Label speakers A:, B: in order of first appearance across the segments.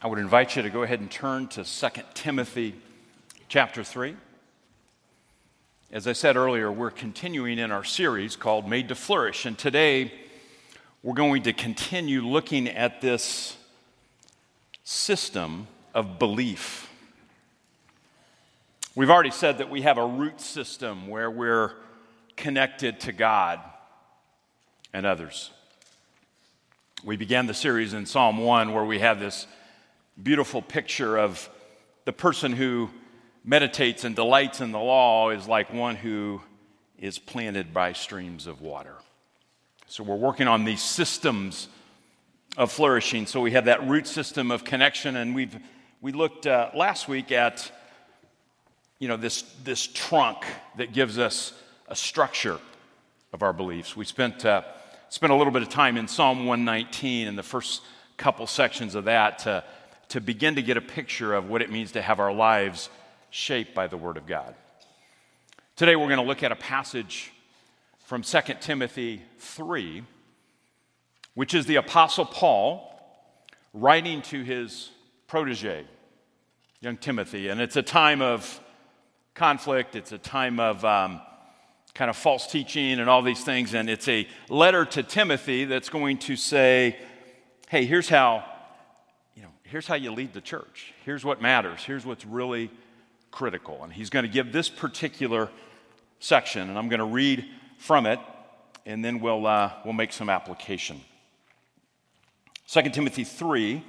A: I would invite you to go ahead and turn to 2 Timothy chapter 3. As I said earlier, we're continuing in our series called Made to Flourish, and today we're going to continue looking at this system of belief. We've already said that we have a root system where we're connected to God and others. We began the series in Psalm 1 where we have this beautiful picture of the person who meditates and delights in the law is like one who is planted by streams of water. So we're working on these systems of flourishing. So we have that root system of connection, and we've we looked uh, last week at you know this this trunk that gives us a structure of our beliefs. We spent uh, spent a little bit of time in Psalm 119 and the first couple sections of that to to begin to get a picture of what it means to have our lives shaped by the Word of God. Today, we're going to look at a passage from 2 Timothy 3, which is the Apostle Paul writing to his protege, young Timothy. And it's a time of conflict, it's a time of um, kind of false teaching and all these things. And it's a letter to Timothy that's going to say, hey, here's how here's how you lead the church. Here's what matters. Here's what's really critical. And he's going to give this particular section, and I'm going to read from it, and then we'll, uh, we'll make some application. 2 Timothy 3,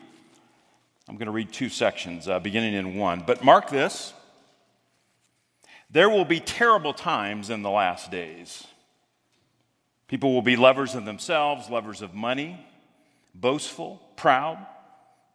A: I'm going to read two sections, uh, beginning in 1. But mark this there will be terrible times in the last days. People will be lovers of themselves, lovers of money, boastful, proud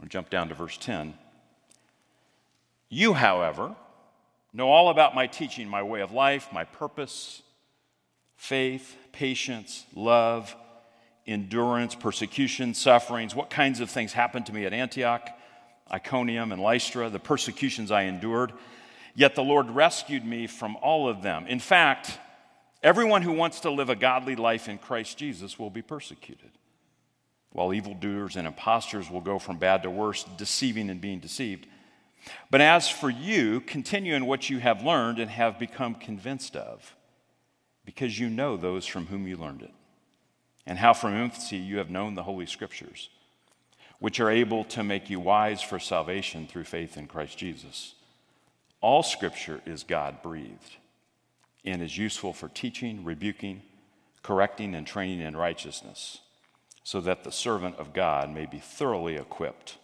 A: I'll jump down to verse 10. You, however, know all about my teaching, my way of life, my purpose, faith, patience, love, endurance, persecution, sufferings, what kinds of things happened to me at Antioch, Iconium, and Lystra, the persecutions I endured. Yet the Lord rescued me from all of them. In fact, everyone who wants to live a godly life in Christ Jesus will be persecuted while evildoers and impostors will go from bad to worse, deceiving and being deceived. But as for you, continue in what you have learned and have become convinced of, because you know those from whom you learned it, and how from infancy you have known the Holy Scriptures, which are able to make you wise for salvation through faith in Christ Jesus. All Scripture is God breathed and is useful for teaching, rebuking, correcting, and training in righteousness so that the servant of God may be thoroughly equipped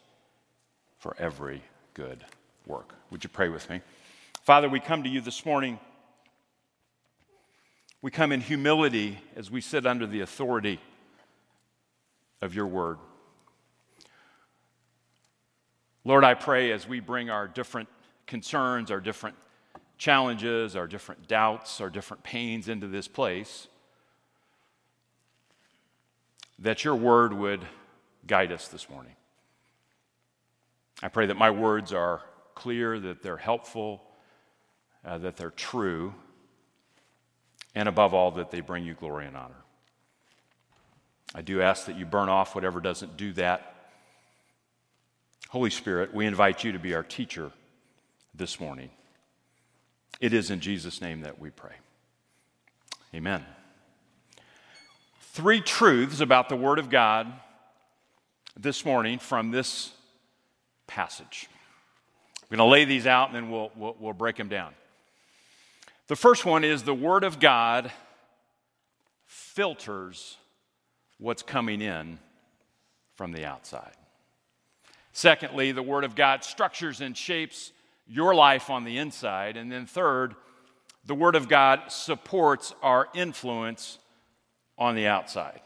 A: for every good work. Would you pray with me? Father, we come to you this morning. We come in humility as we sit under the authority of your word. Lord, I pray as we bring our different concerns, our different challenges, our different doubts, our different pains into this place, that your word would guide us this morning. I pray that my words are clear, that they're helpful, uh, that they're true, and above all, that they bring you glory and honor. I do ask that you burn off whatever doesn't do that. Holy Spirit, we invite you to be our teacher this morning. It is in Jesus' name that we pray. Amen three truths about the Word of God this morning from this passage. I'm going to lay these out and then we'll, we'll, we'll break them down. The first one is the Word of God filters what's coming in from the outside. Secondly, the Word of God structures and shapes your life on the inside. And then third, the Word of God supports our influence on the outside.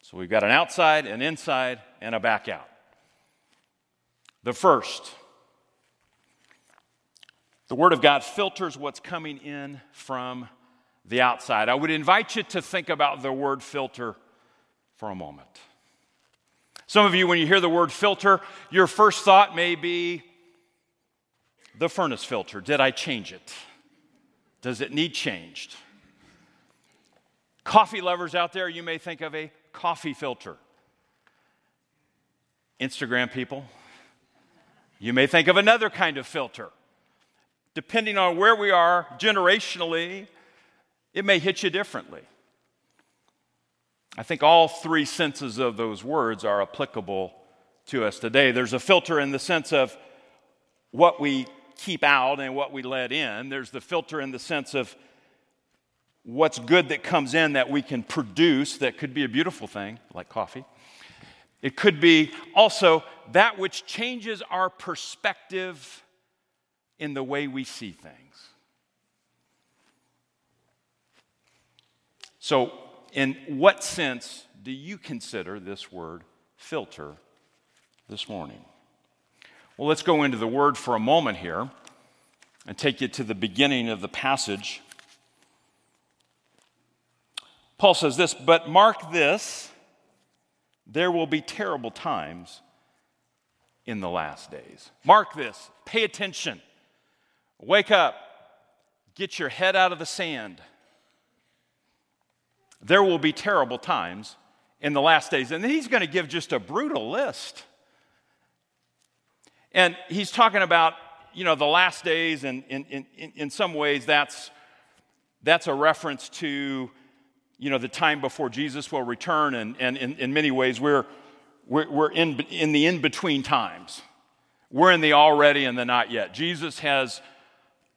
A: So we've got an outside, an inside, and a back out. The first, the Word of God filters what's coming in from the outside. I would invite you to think about the word filter for a moment. Some of you, when you hear the word filter, your first thought may be the furnace filter. Did I change it? Does it need changed? Coffee lovers out there, you may think of a coffee filter. Instagram people, you may think of another kind of filter. Depending on where we are generationally, it may hit you differently. I think all three senses of those words are applicable to us today. There's a filter in the sense of what we keep out and what we let in, there's the filter in the sense of what's good that comes in that we can produce that could be a beautiful thing, like coffee. It could be also that which changes our perspective in the way we see things. So, in what sense do you consider this word filter this morning? Well, let's go into the word for a moment here and take you to the beginning of the passage. Paul says this, but mark this there will be terrible times in the last days. Mark this, pay attention, wake up, get your head out of the sand there will be terrible times in the last days. And he's going to give just a brutal list. And he's talking about, you know, the last days, and in, in, in some ways that's, that's a reference to, you know, the time before Jesus will return. And, and in, in many ways, we're, we're, we're in, in the in between times. We're in the already and the not yet. Jesus has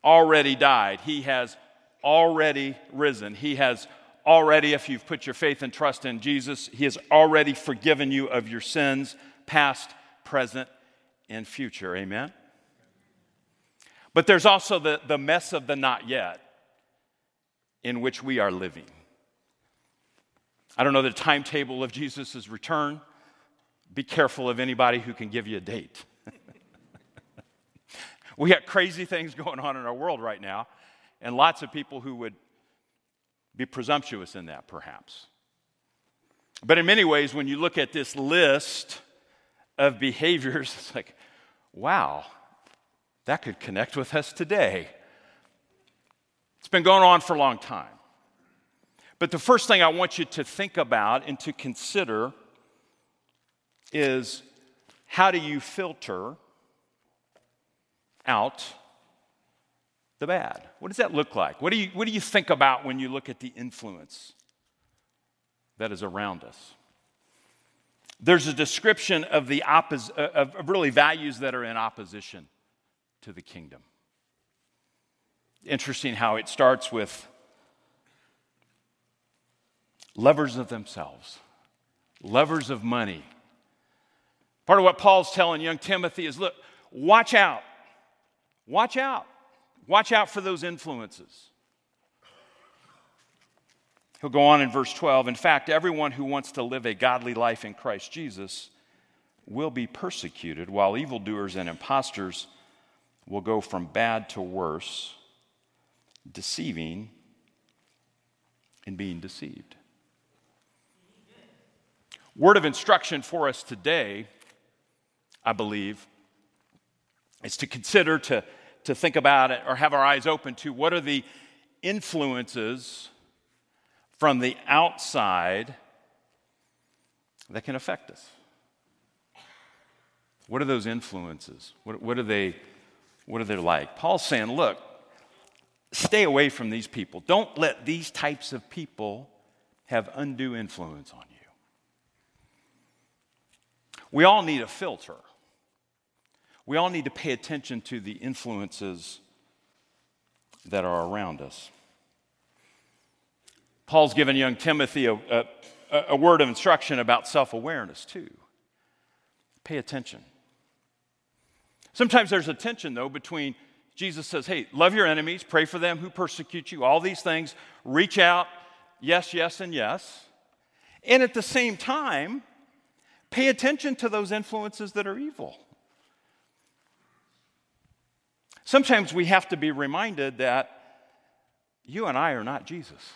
A: already died, He has already risen, He has already, if you've put your faith and trust in Jesus, He has already forgiven you of your sins, past, present, and future. Amen? But there's also the, the mess of the not yet in which we are living. I don't know the timetable of Jesus' return. Be careful of anybody who can give you a date. we got crazy things going on in our world right now, and lots of people who would be presumptuous in that, perhaps. But in many ways, when you look at this list of behaviors, it's like, wow, that could connect with us today. It's been going on for a long time. But the first thing I want you to think about and to consider is how do you filter out the bad? What does that look like? What do you, what do you think about when you look at the influence that is around us? There's a description of the oppos- uh, of really values that are in opposition to the kingdom. Interesting how it starts with lovers of themselves, lovers of money. Part of what Paul's telling young Timothy is look, watch out. Watch out. Watch out for those influences. He'll go on in verse 12. In fact, everyone who wants to live a godly life in Christ Jesus will be persecuted, while evildoers and impostors will go from bad to worse, deceiving and being deceived. Word of instruction for us today, I believe, is to consider to to think about it or have our eyes open to what are the influences from the outside that can affect us. What are those influences? What, what, are they, what are they like? Paul's saying, look, stay away from these people. Don't let these types of people have undue influence on you. We all need a filter we all need to pay attention to the influences that are around us. Paul's given young Timothy a, a, a word of instruction about self awareness, too. Pay attention. Sometimes there's a tension, though, between Jesus says, hey, love your enemies, pray for them who persecute you, all these things, reach out, yes, yes, and yes. And at the same time, pay attention to those influences that are evil. Sometimes we have to be reminded that you and I are not Jesus.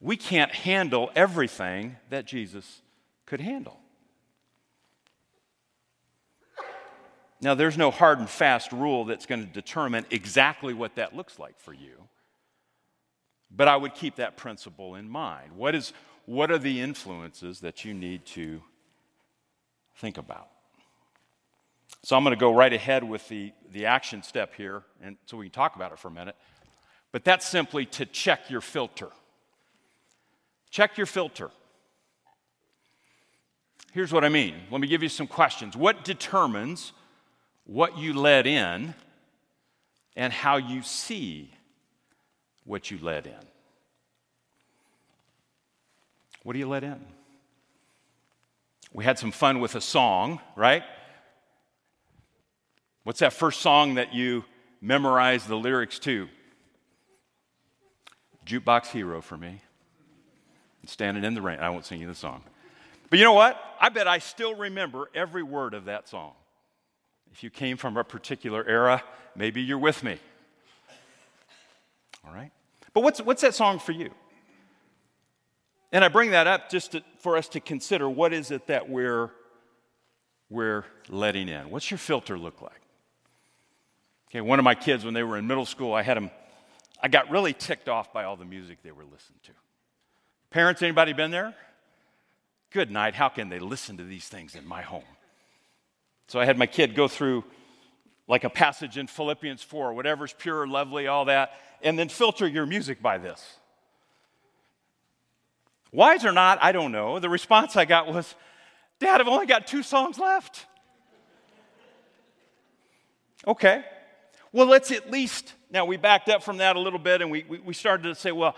A: We can't handle everything that Jesus could handle. Now, there's no hard and fast rule that's going to determine exactly what that looks like for you. But I would keep that principle in mind. What, is, what are the influences that you need to think about? So I'm going to go right ahead with the, the action step here, and so we can talk about it for a minute. But that's simply to check your filter. Check your filter. Here's what I mean. Let me give you some questions. What determines what you let in and how you see what you let in? What do you let in? We had some fun with a song, right? What's that first song that you memorized the lyrics to? Jukebox Hero for me. Standing in the rain. I won't sing you the song. But you know what? I bet I still remember every word of that song. If you came from a particular era, maybe you're with me. All right? But what's, what's that song for you? And I bring that up just to, for us to consider what is it that we're, we're letting in? What's your filter look like? Okay, one of my kids, when they were in middle school, I had them, I got really ticked off by all the music they were listening to. Parents, anybody been there? Good night. How can they listen to these things in my home? So I had my kid go through like a passage in Philippians 4, whatever's pure, lovely, all that, and then filter your music by this. Wise or not, I don't know. The response I got was, Dad, I've only got two songs left. Okay. Well, let's at least, now we backed up from that a little bit and we, we, we started to say, well,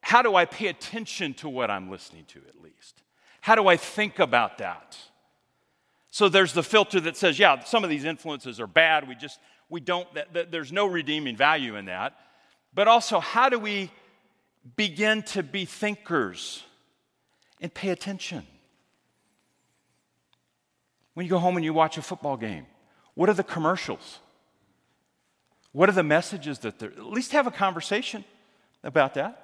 A: how do I pay attention to what I'm listening to at least? How do I think about that? So there's the filter that says, yeah, some of these influences are bad. We just, we don't, that, that, there's no redeeming value in that. But also, how do we begin to be thinkers and pay attention? When you go home and you watch a football game, what are the commercials? What are the messages that they're, at least have a conversation about that.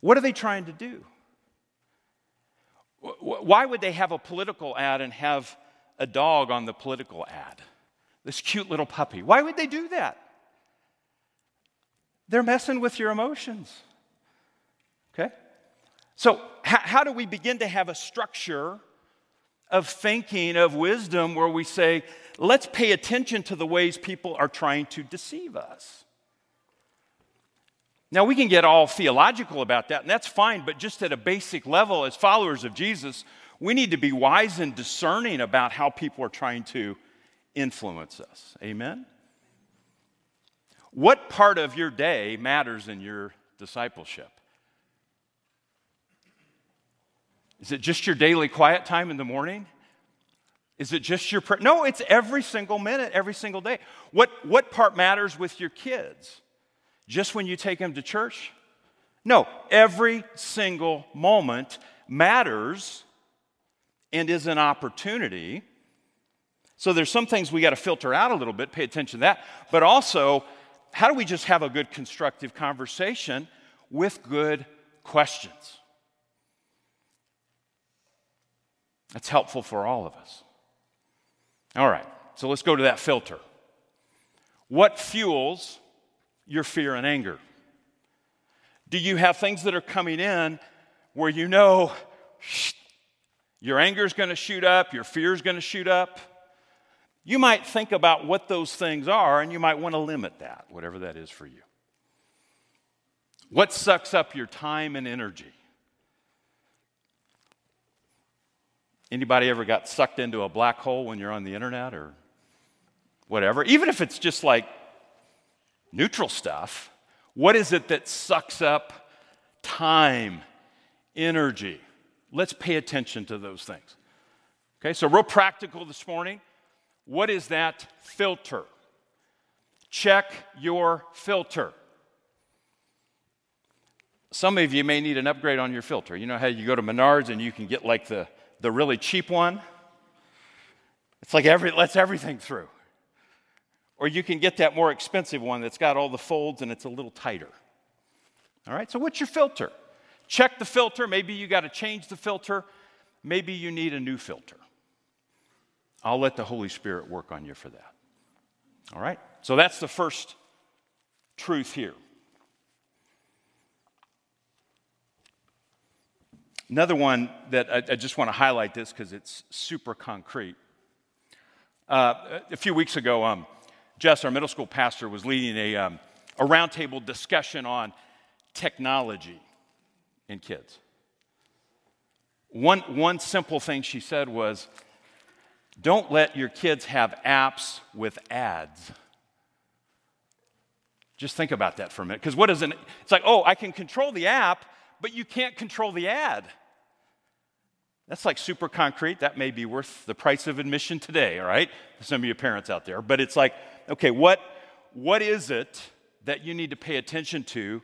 A: What are they trying to do? Why would they have a political ad and have a dog on the political ad? This cute little puppy. Why would they do that? They're messing with your emotions. Okay? So, how, how do we begin to have a structure of thinking, of wisdom, where we say, let's pay attention to the ways people are trying to deceive us. Now, we can get all theological about that, and that's fine, but just at a basic level, as followers of Jesus, we need to be wise and discerning about how people are trying to influence us. Amen? What part of your day matters in your discipleship? Is it just your daily quiet time in the morning? Is it just your prayer? No, it's every single minute, every single day. What, what part matters with your kids? Just when you take them to church? No, every single moment matters and is an opportunity. So there's some things we got to filter out a little bit, pay attention to that. But also, how do we just have a good constructive conversation with good questions? That's helpful for all of us. All right, so let's go to that filter. What fuels your fear and anger? Do you have things that are coming in where you know your anger is going to shoot up, your fear is going to shoot up? You might think about what those things are and you might want to limit that, whatever that is for you. What sucks up your time and energy? Anybody ever got sucked into a black hole when you're on the internet or whatever? Even if it's just like neutral stuff, what is it that sucks up time, energy? Let's pay attention to those things. Okay, so real practical this morning. What is that filter? Check your filter. Some of you may need an upgrade on your filter. You know how you go to Menards and you can get like the the really cheap one. It's like every, lets everything through. or you can get that more expensive one that's got all the folds and it's a little tighter. All right, so what's your filter? Check the filter. Maybe you got to change the filter. Maybe you need a new filter. I'll let the Holy Spirit work on you for that. All right, so that's the first truth here. Another one that I, I just want to highlight this because it's super concrete. Uh, a few weeks ago, um, Jess, our middle school pastor, was leading a, um, a roundtable discussion on technology in kids. One, one simple thing she said was don't let your kids have apps with ads. Just think about that for a minute. Because what is it? It's like, oh, I can control the app, but you can't control the ad. That's like super concrete. That may be worth the price of admission today, all right? Some of you parents out there. But it's like, okay, what, what is it that you need to pay attention to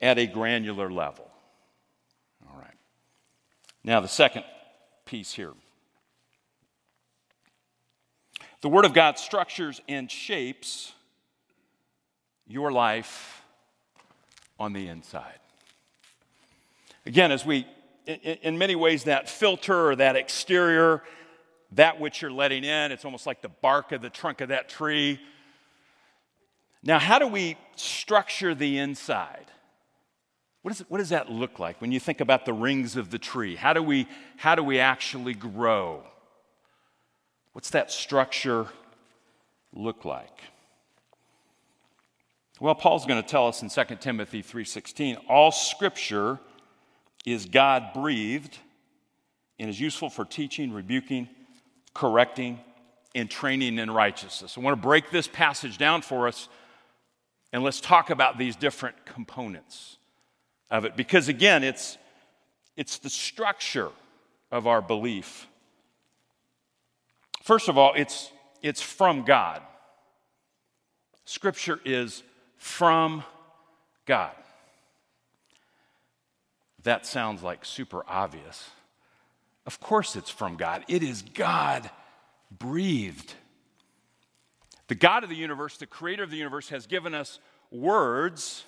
A: at a granular level? All right. Now, the second piece here the Word of God structures and shapes your life on the inside. Again, as we, in many ways, that filter or that exterior, that which you're letting in, it's almost like the bark of the trunk of that tree. Now, how do we structure the inside? What, is it, what does that look like when you think about the rings of the tree? How do we, how do we actually grow? What's that structure look like? Well, Paul's going to tell us in 2 Timothy 3:16, all scripture is God breathed and is useful for teaching, rebuking, correcting, and training in righteousness. I want to break this passage down for us and let's talk about these different components of it because again, it's it's the structure of our belief. First of all, it's it's from God. Scripture is from God. That sounds like super obvious. Of course, it's from God. It is God breathed. The God of the universe, the creator of the universe, has given us words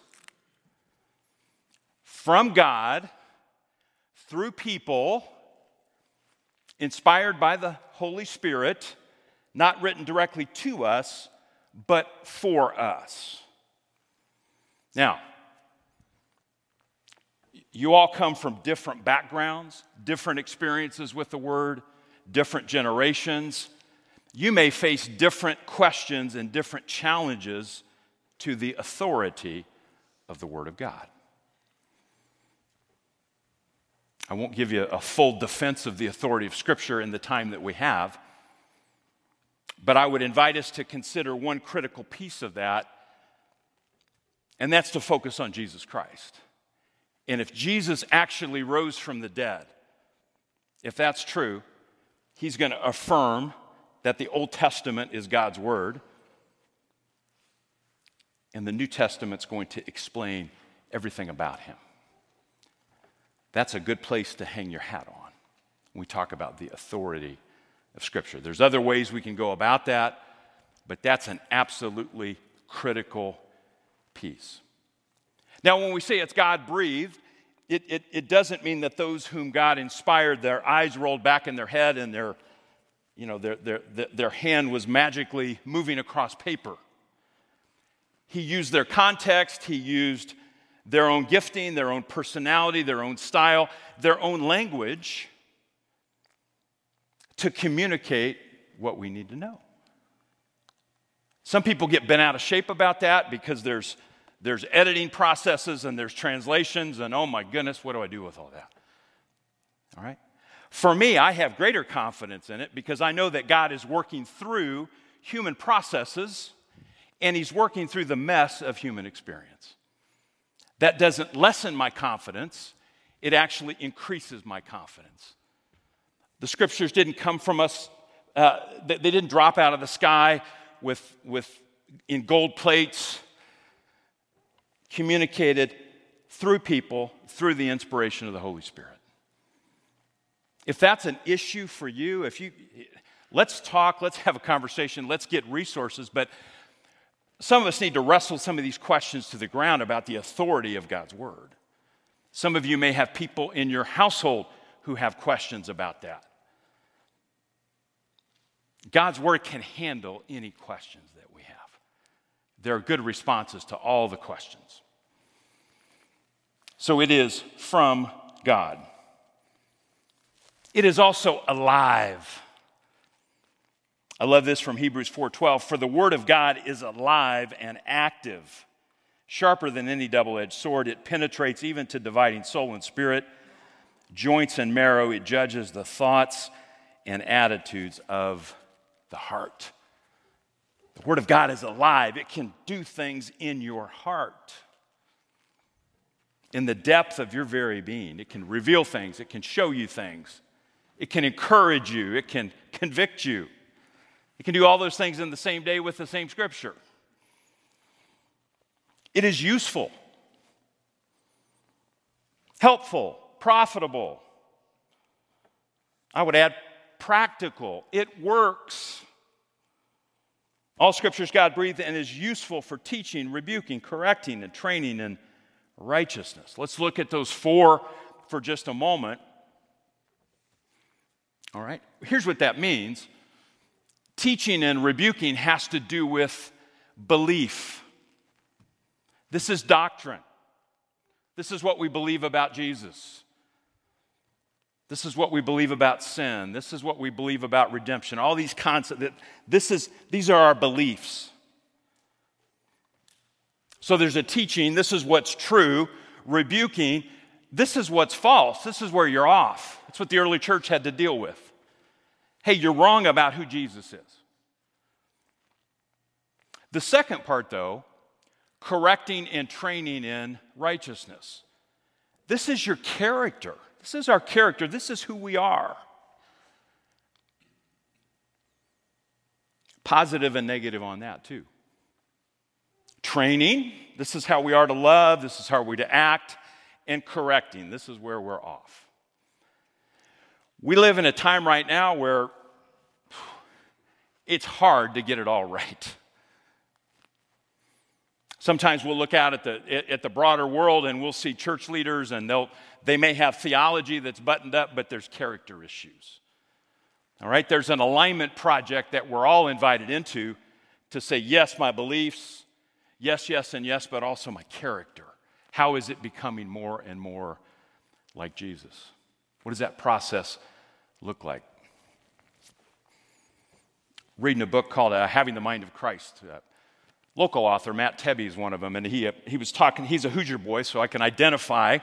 A: from God through people, inspired by the Holy Spirit, not written directly to us, but for us. Now, you all come from different backgrounds, different experiences with the word, different generations. You may face different questions and different challenges to the authority of the Word of God. I won't give you a full defense of the authority of Scripture in the time that we have, but I would invite us to consider one critical piece of that and that's to focus on Jesus Christ. And if Jesus actually rose from the dead, if that's true, he's going to affirm that the Old Testament is God's word, and the New Testament's going to explain everything about him. That's a good place to hang your hat on we talk about the authority of Scripture. There's other ways we can go about that, but that's an absolutely critical piece. Now, when we say it's God breathed, it, it, it, doesn't mean that those whom God inspired, their eyes rolled back in their head and their, you know, their, their, their hand was magically moving across paper. He used their context, he used their own gifting, their own personality, their own style, their own language to communicate what we need to know. Some people get bent out of shape about that because there's there's editing processes and there's translations, and oh my goodness, what do I do with all that? All right? For me, I have greater confidence in it because I know that God is working through human processes and He's working through the mess of human experience. That doesn't lessen my confidence, it actually increases my confidence. The scriptures didn't come from us, uh, they, they didn't drop out of the sky with, with, in gold plates communicated through people through the inspiration of the Holy Spirit. If that's an issue for you, if you Let's talk, let's have a conversation, let's get resources, but some of us need to wrestle some of these questions to the ground about the authority of God's word. Some of you may have people in your household who have questions about that. God's word can handle any questions that we have. There are good responses to all the questions. So it is from God. It is also alive. I love this from Hebrews 4:12, for the word of God is alive and active, sharper than any double-edged sword. It penetrates even to dividing soul and spirit, joints and marrow. It judges the thoughts and attitudes of the heart. The word of God is alive. It can do things in your heart. In the depth of your very being, it can reveal things, it can show you things, it can encourage you, it can convict you. You can do all those things in the same day with the same scripture. It is useful, helpful, profitable. I would add practical. It works. All scriptures God breathed and is useful for teaching, rebuking, correcting, and training in righteousness. Let's look at those four for just a moment. All right, here's what that means teaching and rebuking has to do with belief. This is doctrine. This is what we believe about Jesus. This is what we believe about sin. This is what we believe about redemption. All these concepts, that this is, these are our beliefs. So there's a teaching, this is what's true, rebuking, this is what's false. This is where you're off. That's what the early church had to deal with. Hey, you're wrong about who Jesus is. The second part, though, correcting and training in righteousness. This is your character. This is our character. This is who we are. Positive and negative on that, too. Training, this is how we are to love, this is how we're to act, and correcting, this is where we're off. We live in a time right now where it's hard to get it all right. Sometimes we'll look out at the, at the broader world and we'll see church leaders and they'll, they may have theology that's buttoned up, but there's character issues. All right, there's an alignment project that we're all invited into to say, yes, my beliefs, yes, yes, and yes, but also my character. How is it becoming more and more like Jesus? What does that process look like? reading a book called uh, Having the Mind of Christ. Uh, local author, Matt Tebbe, is one of them, and he, uh, he was talking, he's a Hoosier boy, so I can identify,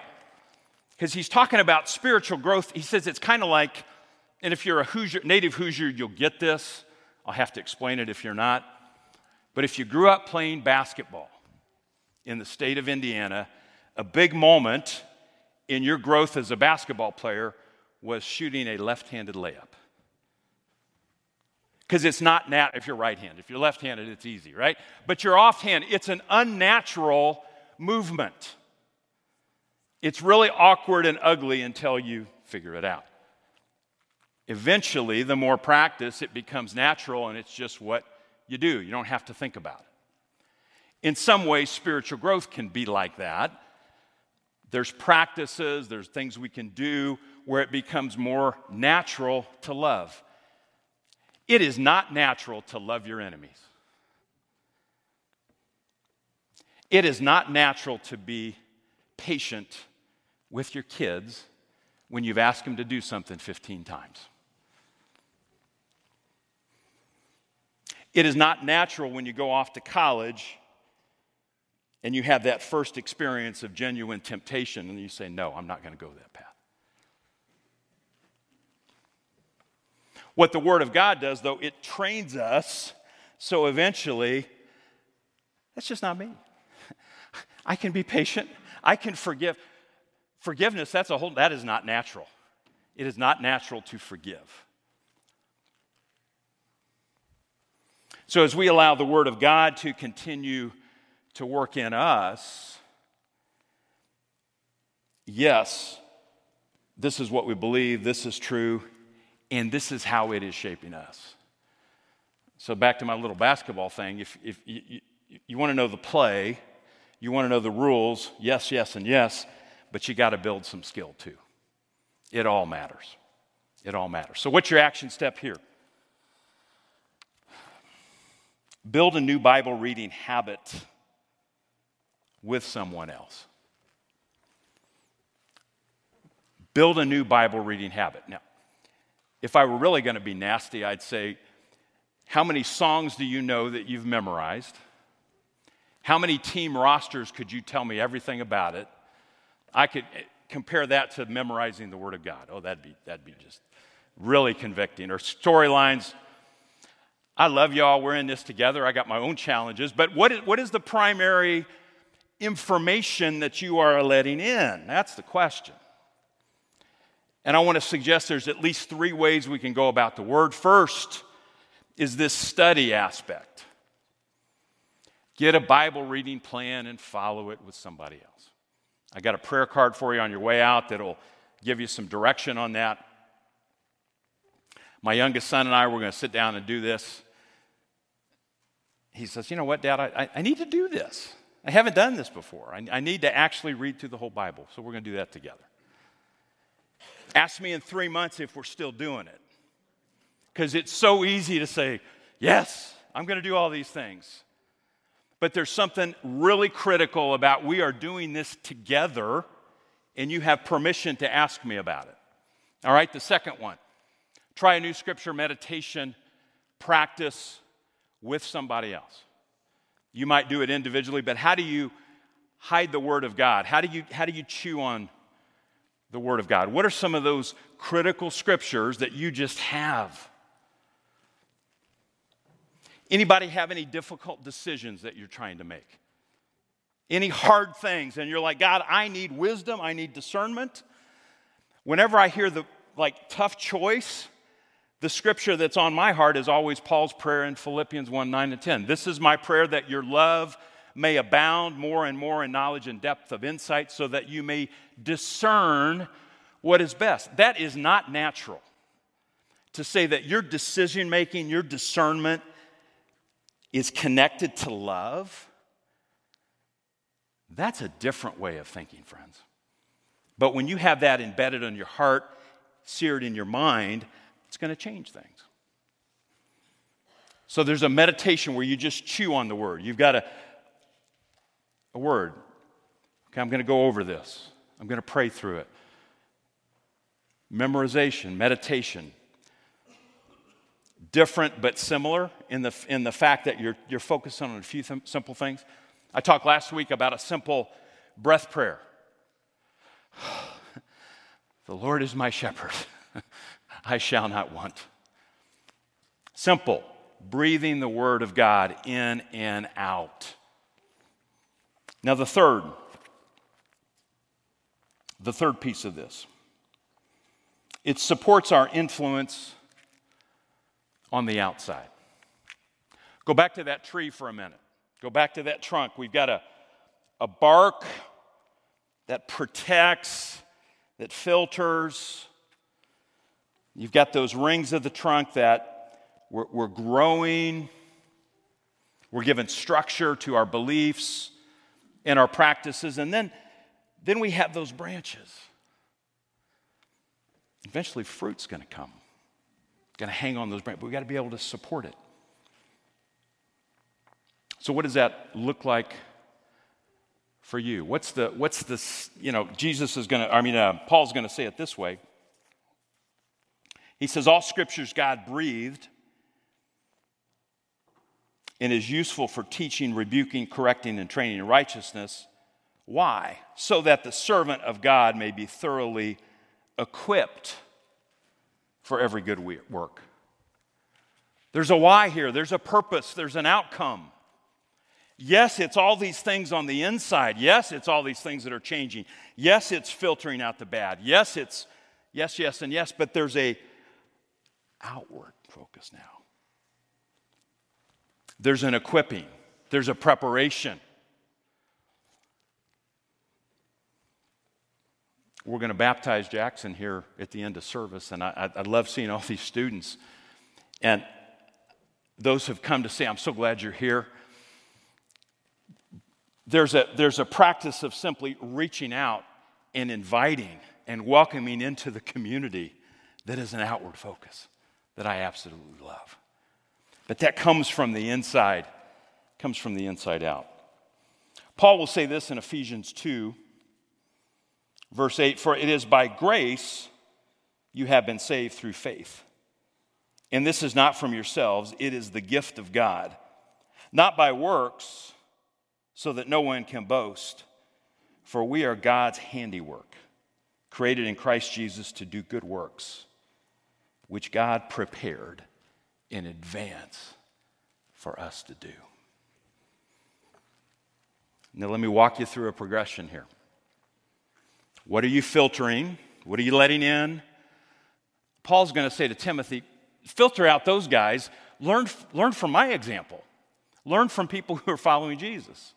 A: because he's talking about spiritual growth. He says it's kind of like, and if you're a Hoosier, native Hoosier, you'll get this. I'll have to explain it if you're not. But if you grew up playing basketball in the state of Indiana, a big moment in your growth as a basketball player was shooting a left handed layup. Because it's not nat if you're right handed. If you're left handed, it's easy, right? But you're offhand, it's an unnatural movement. It's really awkward and ugly until you figure it out. Eventually, the more practice, it becomes natural and it's just what you do. You don't have to think about it. In some ways, spiritual growth can be like that. There's practices, there's things we can do where it becomes more natural to love. It is not natural to love your enemies. It is not natural to be patient with your kids when you've asked them to do something 15 times. It is not natural when you go off to college and you have that first experience of genuine temptation and you say, No, I'm not going to go that path. What the Word of God does, though, it trains us so eventually, that's just not me. I can be patient, I can forgive. Forgiveness, that's a whole, that is not natural. It is not natural to forgive. So, as we allow the Word of God to continue to work in us, yes, this is what we believe, this is true, and this is how it is shaping us. So, back to my little basketball thing if, if you, you, you want to know the play, you want to know the rules, yes, yes, and yes, but you got to build some skill too. It all matters. It all matters. So, what's your action step here? Build a new Bible reading habit with someone else. Build a new Bible reading habit. Now, if I were really going to be nasty, I'd say, How many songs do you know that you've memorized? How many team rosters could you tell me everything about it? I could eh, compare that to memorizing the Word of God. Oh, that'd be, that'd be just really convicting. Or storylines. I love y'all. We're in this together. I got my own challenges. But what is, what is the primary information that you are letting in? That's the question. And I want to suggest there's at least three ways we can go about the word. First is this study aspect. Get a Bible reading plan and follow it with somebody else. I got a prayer card for you on your way out that'll give you some direction on that. My youngest son and I were going to sit down and do this. He says, You know what, Dad? I, I need to do this. I haven't done this before. I, I need to actually read through the whole Bible. So we're going to do that together. Ask me in three months if we're still doing it. Because it's so easy to say, Yes, I'm going to do all these things. But there's something really critical about we are doing this together, and you have permission to ask me about it. All right, the second one try a new scripture meditation practice with somebody else. You might do it individually, but how do you hide the Word of God? How do you, how do you chew on the Word of God? What are some of those critical scriptures that you just have? Anybody have any difficult decisions that you're trying to make? Any hard things, and you're like, God, I need wisdom, I need discernment. Whenever I hear the like tough choice, the scripture that's on my heart is always Paul's prayer in Philippians 1 9 and 10. This is my prayer that your love may abound more and more in knowledge and depth of insight, so that you may discern what is best. That is not natural. To say that your decision making, your discernment, is connected to love, that's a different way of thinking, friends. But when you have that embedded in your heart, seared in your mind, it's going to change things. So there's a meditation where you just chew on the word. You've got a, a word. Okay, I'm going to go over this. I'm going to pray through it. Memorization, meditation, different but similar in the, in the fact that you're, you're focused on a few th- simple things. I talked last week about a simple breath prayer. the Lord is my shepherd, I shall not want. Simple, breathing the word of God in and out. Now, the third, the third piece of this, it supports our influence on the outside. Go back to that tree for a minute. Go back to that trunk. We've got a, a bark that protects, that filters. You've got those rings of the trunk that we're, we're growing. We're given structure to our beliefs and our practices. And then, then we have those branches. Eventually, fruit's going to come going to hang on those branches, but we got to be able to support it. So, what does that look like for you? What's the, what's the, you know, Jesus is going to, I mean, uh, Paul's going to say it this way. He says, All scripture's God breathed and is useful for teaching, rebuking, correcting, and training in righteousness. Why? So that the servant of God may be thoroughly equipped for every good work. There's a why here, there's a purpose, there's an outcome. Yes, it's all these things on the inside. Yes, it's all these things that are changing. Yes, it's filtering out the bad. Yes, it's yes, yes, and yes, but there's a outward focus now. There's an equipping, there's a preparation. we're going to baptize Jackson here at the end of service, and I, I, love seeing all these students. And those who have come to say, I'm so glad you're here. There's a, there's a practice of simply reaching out and inviting and welcoming into the community that is an outward focus that I absolutely love. But that comes from the inside, comes from the inside out. Paul will say this in Ephesians 2, verse 8 For it is by grace you have been saved through faith. And this is not from yourselves, it is the gift of God, not by works, so that no one can boast. For we are God's handiwork, created in Christ Jesus to do good works, which God prepared in advance for us to do. Now, let me walk you through a progression here. What are you filtering? What are you letting in? Paul's going to say to Timothy, filter out those guys. Learn, learn from my example. Learn from people who are following Jesus.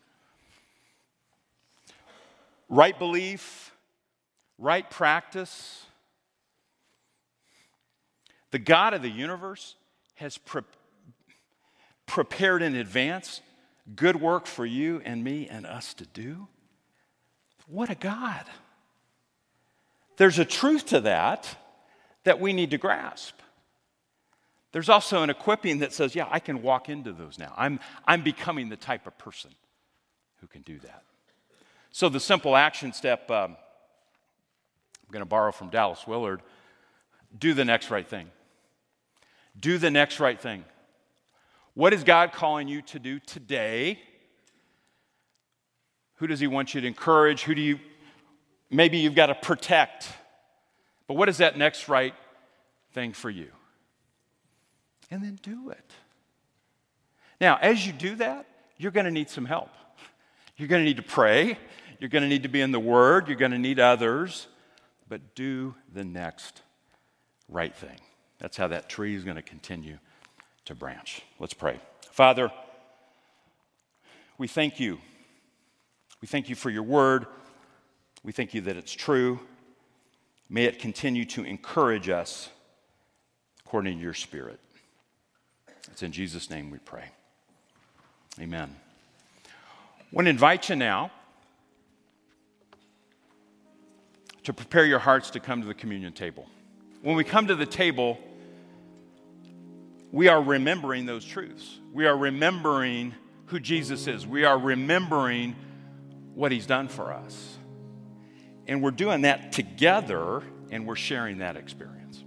A: Right belief, right practice. The God of the universe has pre- prepared in advance good work for you and me and us to do. What a God. There's a truth to that that we need to grasp. There's also an equipping that says, yeah, I can walk into those now. I'm, I'm becoming the type of person who can do that. So, the simple action step um, I'm going to borrow from Dallas Willard do the next right thing. Do the next right thing. What is God calling you to do today? Who does He want you to encourage? Who do you, maybe you've got to protect. But what is that next right thing for you? And then do it. Now, as you do that, you're going to need some help. You're going to need to pray. You're going to need to be in the Word. You're going to need others. But do the next right thing. That's how that tree is going to continue to branch. Let's pray. Father, we thank you. We thank you for your word. We thank you that it's true. May it continue to encourage us according to your spirit. It's in Jesus' name we pray. Amen. I want to invite you now to prepare your hearts to come to the communion table. When we come to the table, we are remembering those truths. We are remembering who Jesus is. We are remembering what he's done for us. And we're doing that together and we're sharing that experience.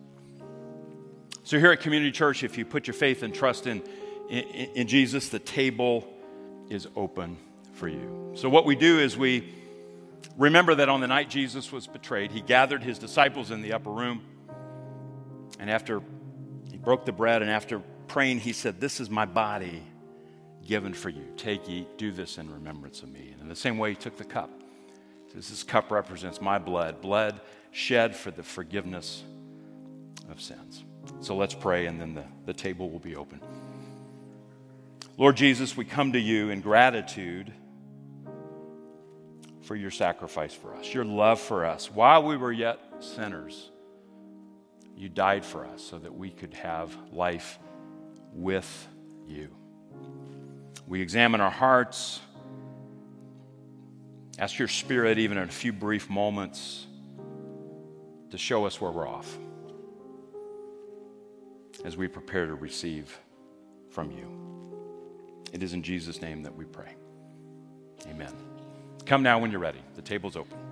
A: So, here at Community Church, if you put your faith and trust in, in, in Jesus, the table is open for you. So, what we do is we remember that on the night Jesus was betrayed, he gathered his disciples in the upper room. And after he broke the bread, and after praying, he said, This is my body given for you. Take, eat, do this in remembrance of me. And in the same way, he took the cup. Says, this cup represents my blood, blood shed for the forgiveness of sins. So let's pray, and then the, the table will be open. Lord Jesus, we come to you in gratitude for your sacrifice for us, your love for us. While we were yet sinners, you died for us so that we could have life with you. We examine our hearts. Ask your spirit, even in a few brief moments, to show us where we're off as we prepare to receive from you. It is in Jesus' name that we pray. Amen. Come now when you're ready. The table's open.